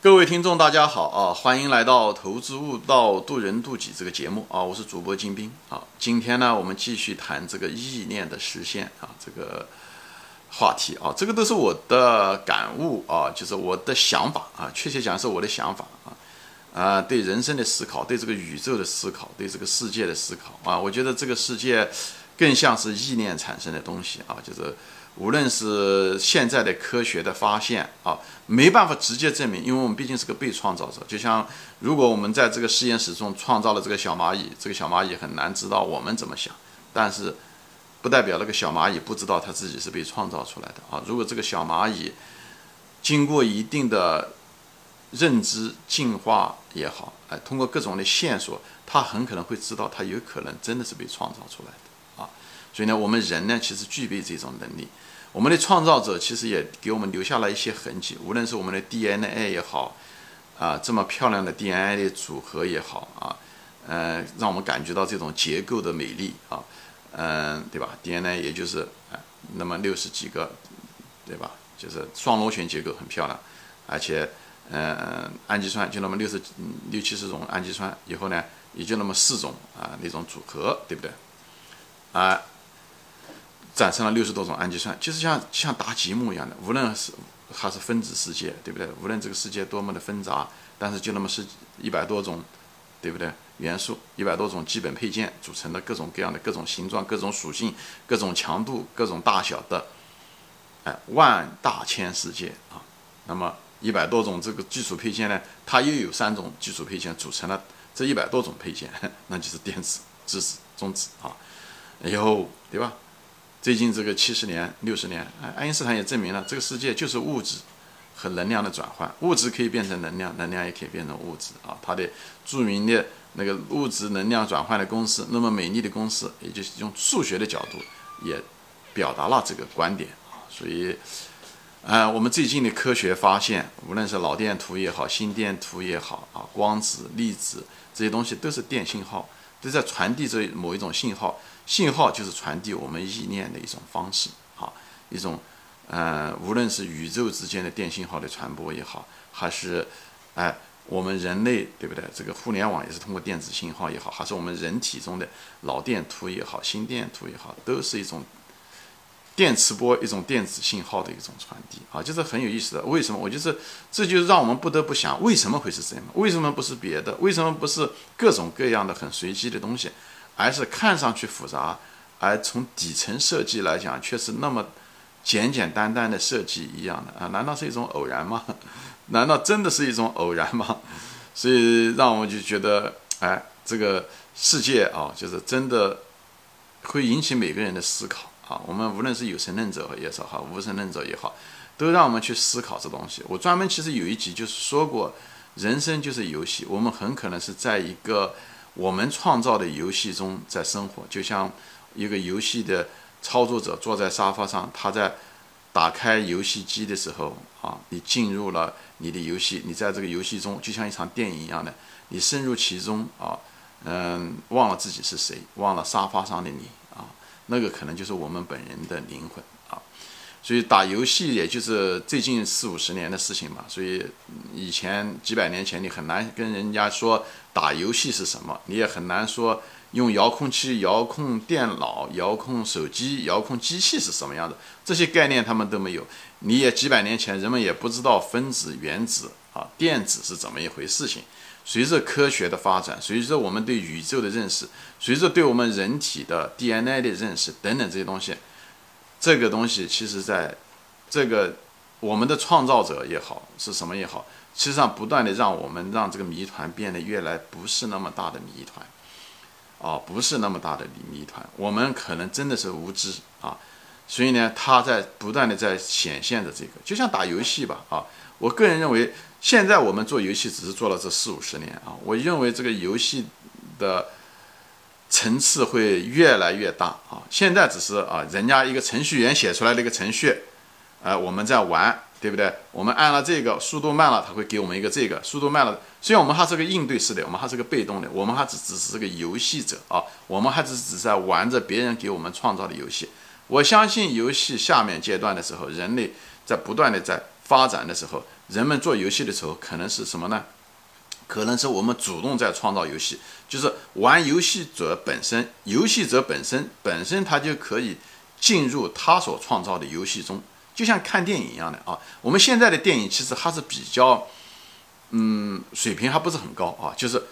各位听众，大家好啊！欢迎来到《投资悟道，渡人渡己》这个节目啊！我是主播金兵啊。今天呢，我们继续谈这个意念的实现啊，这个话题啊，这个都是我的感悟啊，就是我的想法啊，确切讲是我的想法啊啊，对人生的思考，对这个宇宙的思考，对这个世界的思考啊，我觉得这个世界更像是意念产生的东西啊，就是。无论是现在的科学的发现啊，没办法直接证明，因为我们毕竟是个被创造者。就像如果我们在这个实验室中创造了这个小蚂蚁，这个小蚂蚁很难知道我们怎么想，但是不代表那个小蚂蚁不知道它自己是被创造出来的啊。如果这个小蚂蚁经过一定的认知进化也好，哎，通过各种的线索，它很可能会知道它有可能真的是被创造出来的。所以呢，我们人呢，其实具备这种能力。我们的创造者其实也给我们留下了一些痕迹，无论是我们的 DNA 也好，啊，这么漂亮的 DNA 的组合也好啊，呃，让我们感觉到这种结构的美丽啊，嗯，对吧？DNA 也就是啊，那么六十几个，对吧？就是双螺旋结构很漂亮，而且，嗯，氨基酸就那么六十六七十种氨基酸，以后呢，也就那么四种啊那种组合，对不对？啊。产生了六十多种氨基酸，就是像像搭积木一样的，无论是还是分子世界，对不对？无论这个世界多么的纷杂，但是就那么是一百多种，对不对？元素一百多种基本配件组成的各种各样的各种形状、各种属性、各种强度、各种大小的，哎，万大千世界啊！那么一百多种这个基础配件呢，它又有三种基础配件组成了这一百多种配件，那就是电子、质子、中子啊！以后对吧？最近这个七十年、六十年，爱因斯坦也证明了，这个世界就是物质和能量的转换，物质可以变成能量，能量也可以变成物质啊。他的著名的那个物质能量转换的公式，那么美丽的公式，也就是用数学的角度也表达了这个观点啊。所以，呃，我们最近的科学发现，无论是脑电图也好，心电图也好啊，光子、粒子这些东西都是电信号，都在传递着某一种信号。信号就是传递我们意念的一种方式，啊，一种，呃，无论是宇宙之间的电信号的传播也好，还是，哎，我们人类对不对？这个互联网也是通过电子信号也好，还是我们人体中的脑电图也好、心电图也好，都是一种电磁波、一种电子信号的一种传递，啊，就是很有意思的。为什么？我就是，这就让我们不得不想，为什么会是这样？为什么不是别的？为什么不是各种各样的很随机的东西？而是看上去复杂，而从底层设计来讲，却是那么简简单单的设计一样的啊？难道是一种偶然吗？难道真的是一种偶然吗？所以让我们就觉得，哎，这个世界啊，就是真的会引起每个人的思考啊。我们无论是有神论者也好，无神论者也好，都让我们去思考这东西。我专门其实有一集就是说过，人生就是游戏，我们很可能是在一个。我们创造的游戏中在生活，就像一个游戏的操作者坐在沙发上，他在打开游戏机的时候啊，你进入了你的游戏，你在这个游戏中就像一场电影一样的，你深入其中啊，嗯，忘了自己是谁，忘了沙发上的你啊，那个可能就是我们本人的灵魂。所以打游戏也就是最近四五十年的事情嘛，所以以前几百年前你很难跟人家说打游戏是什么，你也很难说用遥控器遥控电脑、遥控手机、遥控机器是什么样的，这些概念他们都没有。你也几百年前人们也不知道分子、原子啊、电子是怎么一回事情。随着科学的发展，随着我们对宇宙的认识，随着对我们人体的 DNA 的认识等等这些东西。这个东西其实，在这个我们的创造者也好，是什么也好，实际上不断的让我们让这个谜团变得越来不是那么大的谜团，啊，不是那么大的谜团。我们可能真的是无知啊，所以呢，它在不断的在显现着这个，就像打游戏吧，啊，我个人认为，现在我们做游戏只是做了这四五十年啊，我认为这个游戏的。层次会越来越大啊！现在只是啊，人家一个程序员写出来的一个程序，呃，我们在玩，对不对？我们按了这个，速度慢了，他会给我们一个这个，速度慢了。虽然我们还是个应对式的，我们还是个被动的，我们还只只是个游戏者啊，我们还只只是在玩着别人给我们创造的游戏。我相信游戏下面阶段的时候，人类在不断的在发展的时候，人们做游戏的时候，可能是什么呢？可能是我们主动在创造游戏，就是玩游戏者本身，游戏者本身本身他就可以进入他所创造的游戏中，就像看电影一样的啊。我们现在的电影其实还是比较，嗯，水平还不是很高啊。就是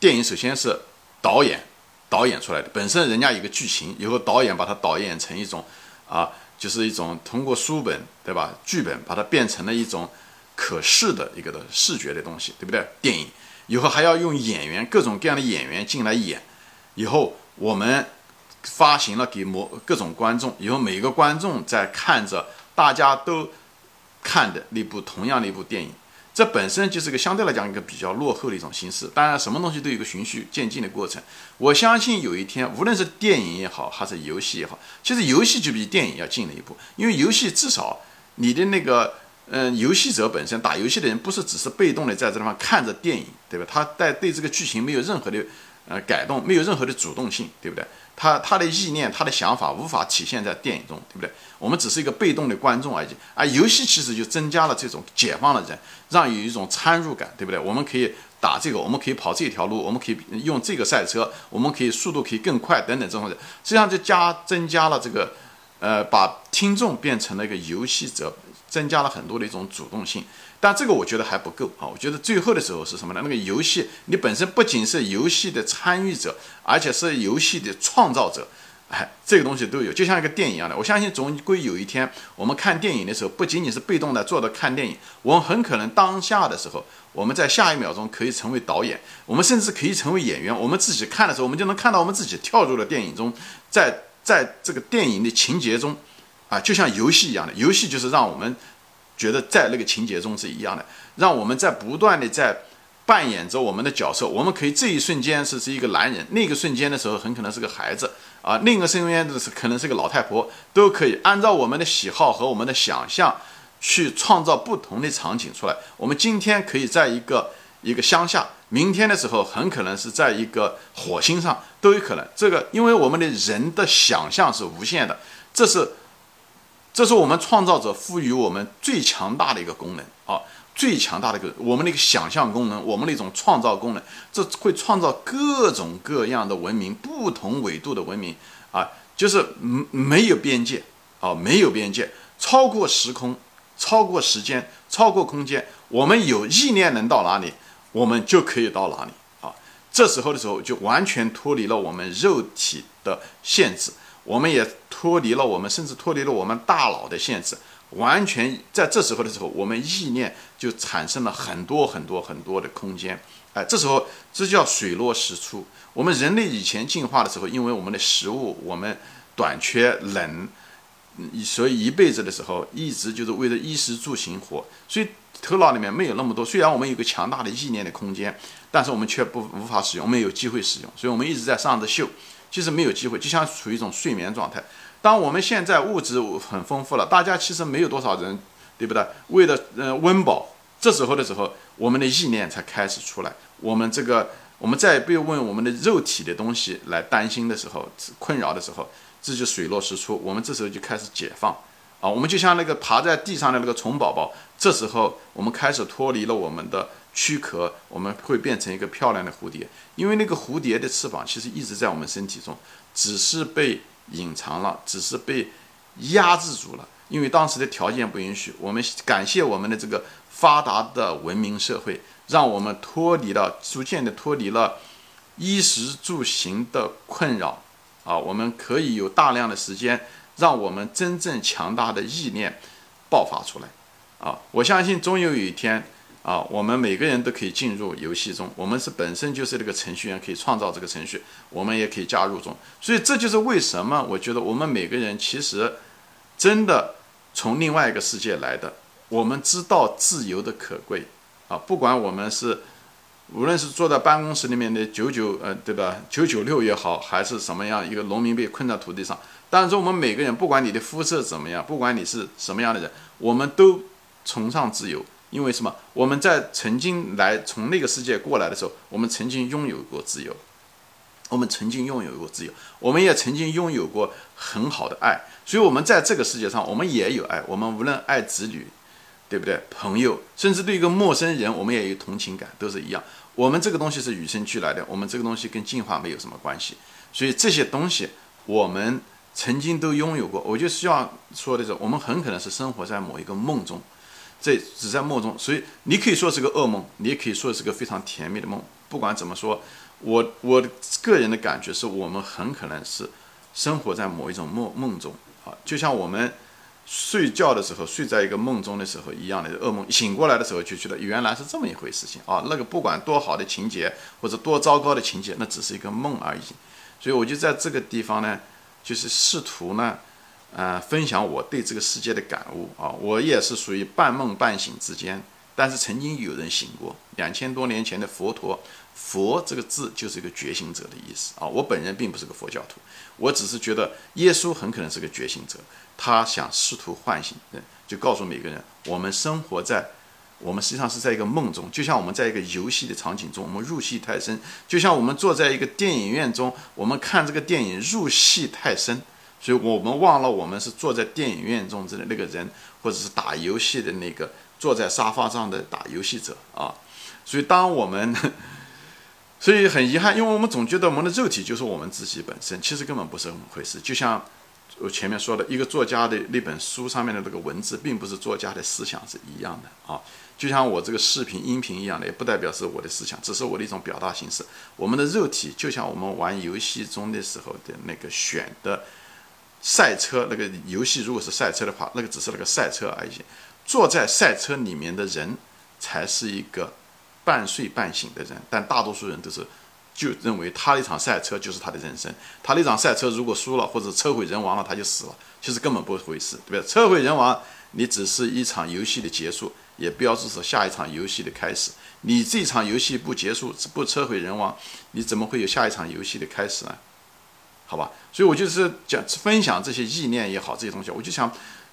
电影首先是导演导演出来的，本身人家有个剧情，以后导演把它导演成一种啊，就是一种通过书本对吧，剧本把它变成了一种。可视的一个的视觉的东西，对不对？电影以后还要用演员，各种各样的演员进来演。以后我们发行了给某各种观众，以后每个观众在看着大家都看的那部同样的一部电影，这本身就是个相对来讲一个比较落后的一种形式。当然，什么东西都有一个循序渐进的过程。我相信有一天，无论是电影也好，还是游戏也好，其实游戏就比电影要近了一步，因为游戏至少你的那个。嗯，游戏者本身打游戏的人不是只是被动的在这地方看着电影，对吧？他带对这个剧情没有任何的呃改动，没有任何的主动性，对不对？他他的意念、他的想法无法体现在电影中，对不对？我们只是一个被动的观众而已。而游戏其实就增加了这种解放了人，让有一种参入感，对不对？我们可以打这个，我们可以跑这条路，我们可以用这个赛车，我们可以速度可以更快等等这种的，实际上就加增加了这个呃，把听众变成了一个游戏者。增加了很多的一种主动性，但这个我觉得还不够啊！我觉得最后的时候是什么呢？那个游戏你本身不仅是游戏的参与者，而且是游戏的创造者，哎，这个东西都有，就像一个电影一样的。我相信总归有一天，我们看电影的时候，不仅仅是被动的坐着看电影，我们很可能当下的时候，我们在下一秒钟可以成为导演，我们甚至可以成为演员。我们自己看的时候，我们就能看到我们自己跳入了电影中，在在这个电影的情节中。啊，就像游戏一样的，游戏就是让我们觉得在那个情节中是一样的，让我们在不断的在扮演着我们的角色。我们可以这一瞬间是是一个男人，那个瞬间的时候很可能是个孩子啊，另一个瞬间是可能是个老太婆，都可以按照我们的喜好和我们的想象去创造不同的场景出来。我们今天可以在一个一个乡下，明天的时候很可能是在一个火星上都有可能。这个因为我们的人的想象是无限的，这是。这是我们创造者赋予我们最强大的一个功能啊，最强大的一个我们的一个想象功能，我们的一种创造功能，这会创造各种各样的文明，不同纬度的文明啊，就是没没有边界啊，没有边界，超过时空，超过时间，超过空间，我们有意念能到哪里，我们就可以到哪里啊。这时候的时候，就完全脱离了我们肉体的限制。我们也脱离了我们，甚至脱离了我们大脑的限制，完全在这时候的时候，我们意念就产生了很多很多很多的空间。哎，这时候这叫水落石出。我们人类以前进化的时候，因为我们的食物我们短缺冷，所以一辈子的时候一直就是为了衣食住行活，所以头脑里面没有那么多。虽然我们有个强大的意念的空间，但是我们却不无法使用，没有机会使用，所以我们一直在上着秀。其实没有机会，就像处于一种睡眠状态。当我们现在物质很丰富了，大家其实没有多少人，对不对？为了呃温饱，这时候的时候，我们的意念才开始出来。我们这个，我们再不用问我们的肉体的东西来担心的时候，困扰的时候，这就水落石出。我们这时候就开始解放啊！我们就像那个爬在地上的那个虫宝宝，这时候我们开始脱离了我们的。躯壳，我们会变成一个漂亮的蝴蝶，因为那个蝴蝶的翅膀其实一直在我们身体中，只是被隐藏了，只是被压制住了。因为当时的条件不允许。我们感谢我们的这个发达的文明社会，让我们脱离了，逐渐的脱离了衣食住行的困扰啊！我们可以有大量的时间，让我们真正强大的意念爆发出来啊！我相信终有有一天。啊，我们每个人都可以进入游戏中，我们是本身就是那个程序员，可以创造这个程序，我们也可以加入中。所以这就是为什么我觉得我们每个人其实真的从另外一个世界来的。我们知道自由的可贵啊，不管我们是无论是坐在办公室里面的九九呃，对吧？九九六也好，还是什么样一个农民被困在土地上。但是我们每个人，不管你的肤色怎么样，不管你是什么样的人，我们都崇尚自由。因为什么？我们在曾经来从那个世界过来的时候，我们曾经拥有过自由，我们曾经拥有过自由，我们也曾经拥有过很好的爱。所以，我们在这个世界上，我们也有爱。我们无论爱子女，对不对？朋友，甚至对一个陌生人，我们也有同情感，都是一样。我们这个东西是与生俱来的，我们这个东西跟进化没有什么关系。所以这些东西我们曾经都拥有过。我就希望说的是，我们很可能是生活在某一个梦中，这只在梦中。所以你可以说是个噩梦，你也可以说是个非常甜蜜的梦。不管怎么说，我我个人的感觉是我们很可能是生活在某一种梦梦中啊，就像我们。睡觉的时候，睡在一个梦中的时候一样的噩梦，醒过来的时候就觉得原来是这么一回事情啊！那个不管多好的情节或者多糟糕的情节，那只是一个梦而已。所以我就在这个地方呢，就是试图呢，呃，分享我对这个世界的感悟啊。我也是属于半梦半醒之间，但是曾经有人醒过。两千多年前的佛陀，佛这个字就是一个觉醒者的意思啊。我本人并不是个佛教徒，我只是觉得耶稣很可能是个觉醒者。他想试图唤醒人，就告诉每个人：我们生活在，我们实际上是在一个梦中，就像我们在一个游戏的场景中，我们入戏太深；就像我们坐在一个电影院中，我们看这个电影入戏太深，所以我们忘了我们是坐在电影院中的那个人，或者是打游戏的那个坐在沙发上的打游戏者啊。所以当我们，所以很遗憾，因为我们总觉得我们的肉体就是我们自己本身，其实根本不是那么回事，就像。我前面说的一个作家的那本书上面的这个文字，并不是作家的思想是一样的啊，就像我这个视频音频一样的，也不代表是我的思想，只是我的一种表达形式。我们的肉体就像我们玩游戏中的时候的那个选的赛车，那个游戏如果是赛车的话，那个只是那个赛车而已。坐在赛车里面的人才是一个半睡半醒的人，但大多数人都是。就认为他那场赛车就是他的人生，他那场赛车如果输了或者车毁人亡了，他就死了。其实根本不回事，对不对？车毁人亡，你只是一场游戏的结束，也标志着下一场游戏的开始。你这场游戏不结束，不车毁人亡，你怎么会有下一场游戏的开始呢？好吧，所以我就是讲分享这些意念也好，这些东西，我就想，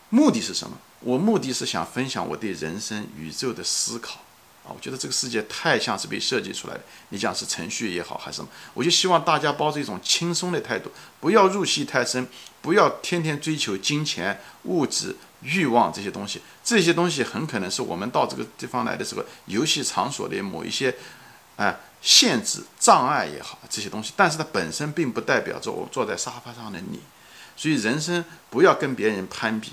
目的是什么？我目的是想分享我对人生、宇宙的思考。啊，我觉得这个世界太像是被设计出来的。你讲是程序也好，还是什么，我就希望大家抱着一种轻松的态度，不要入戏太深，不要天天追求金钱、物质、欲望这些东西。这些东西很可能是我们到这个地方来的时候，游戏场所的某一些，哎，限制、障碍也好，这些东西。但是它本身并不代表着我坐在沙发上的你。所以人生不要跟别人攀比。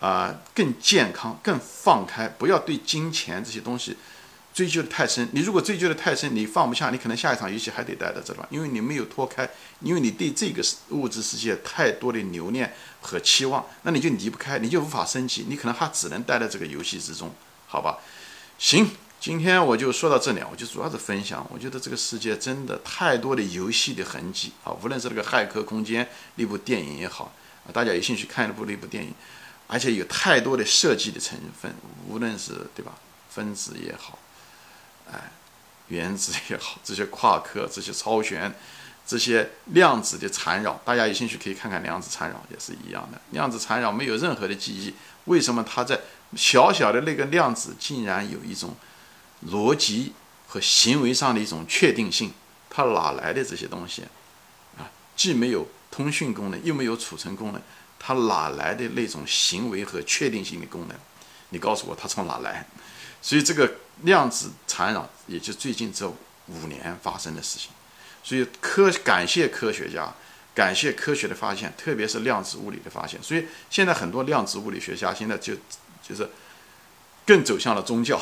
啊，更健康，更放开，不要对金钱这些东西追究的太深。你如果追究的太深，你放不下，你可能下一场游戏还得待在这吧，因为你没有脱开，因为你对这个物质世界太多的留恋和期望，那你就离不开，你就无法升级，你可能还只能待在这个游戏之中，好吧？行，今天我就说到这里，我就主要是分享，我觉得这个世界真的太多的游戏的痕迹啊，无论是那个《骇客空间》那部电影也好，啊，大家有兴趣看一部那部电影。而且有太多的设计的成分，无论是对吧，分子也好，哎，原子也好，这些夸克、这些超弦、这些量子的缠绕，大家有兴趣可以看看量子缠绕，也是一样的。量子缠绕没有任何的记忆，为什么它在小小的那个量子竟然有一种逻辑和行为上的一种确定性？它哪来的这些东西啊？既没有通讯功能，又没有储存功能。它哪来的那种行为和确定性的功能？你告诉我，它从哪来？所以这个量子缠绕也就最近这五年发生的事情。所以科感谢科学家，感谢科学的发现，特别是量子物理的发现。所以现在很多量子物理学家现在就就是更走向了宗教。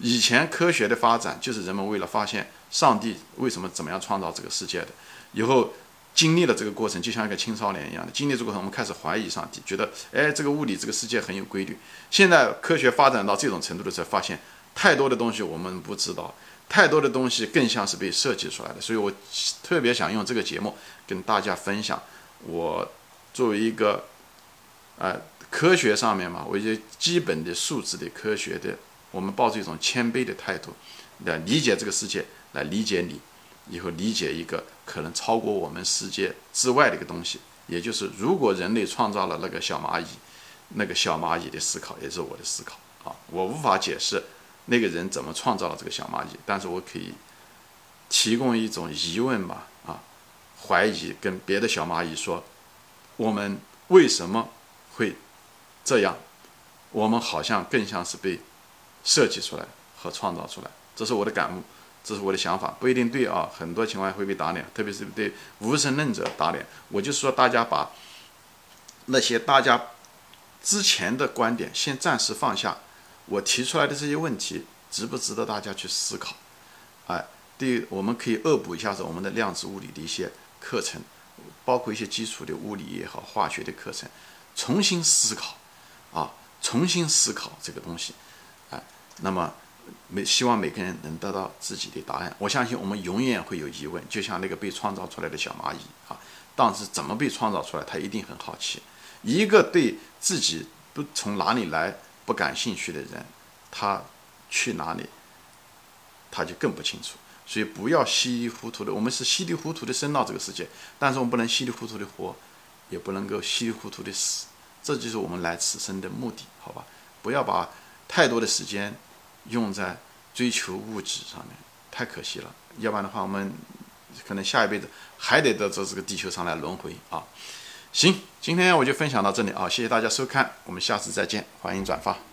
以前科学的发展就是人们为了发现上帝为什么怎么样创造这个世界的，以后。经历了这个过程，就像一个青少年一样的经历这个过程，我们开始怀疑上帝，觉得哎，这个物理这个世界很有规律。现在科学发展到这种程度的时候，发现太多的东西我们不知道，太多的东西更像是被设计出来的。所以我特别想用这个节目跟大家分享，我作为一个呃科学上面嘛，我一些基本的素质的科学的，我们抱着一种谦卑的态度来理解这个世界，来理解你。以后理解一个可能超过我们世界之外的一个东西，也就是如果人类创造了那个小蚂蚁，那个小蚂蚁的思考也是我的思考啊，我无法解释那个人怎么创造了这个小蚂蚁，但是我可以提供一种疑问吧，啊，怀疑跟别的小蚂蚁说，我们为什么会这样？我们好像更像是被设计出来和创造出来。这是我的感悟，这是我的想法，不一定对啊。很多情况会被打脸，特别是对无神论者打脸。我就说，大家把那些大家之前的观点先暂时放下，我提出来的这些问题，值不值得大家去思考？哎，第，我们可以恶补一下子我们的量子物理的一些课程，包括一些基础的物理也好、化学的课程，重新思考啊，重新思考这个东西，啊，那么。每希望每个人能得到自己的答案。我相信我们永远会有疑问，就像那个被创造出来的小蚂蚁啊，当时怎么被创造出来，他一定很好奇。一个对自己不从哪里来不感兴趣的人，他去哪里，他就更不清楚。所以不要稀里糊涂的，我们是稀里糊涂的生到这个世界，但是我们不能稀里糊涂的活，也不能够稀里糊涂的死。这就是我们来此生的目的，好吧？不要把太多的时间。用在追求物质上面太可惜了，要不然的话，我们可能下一辈子还得到这这个地球上来轮回啊。行，今天我就分享到这里啊，谢谢大家收看，我们下次再见，欢迎转发。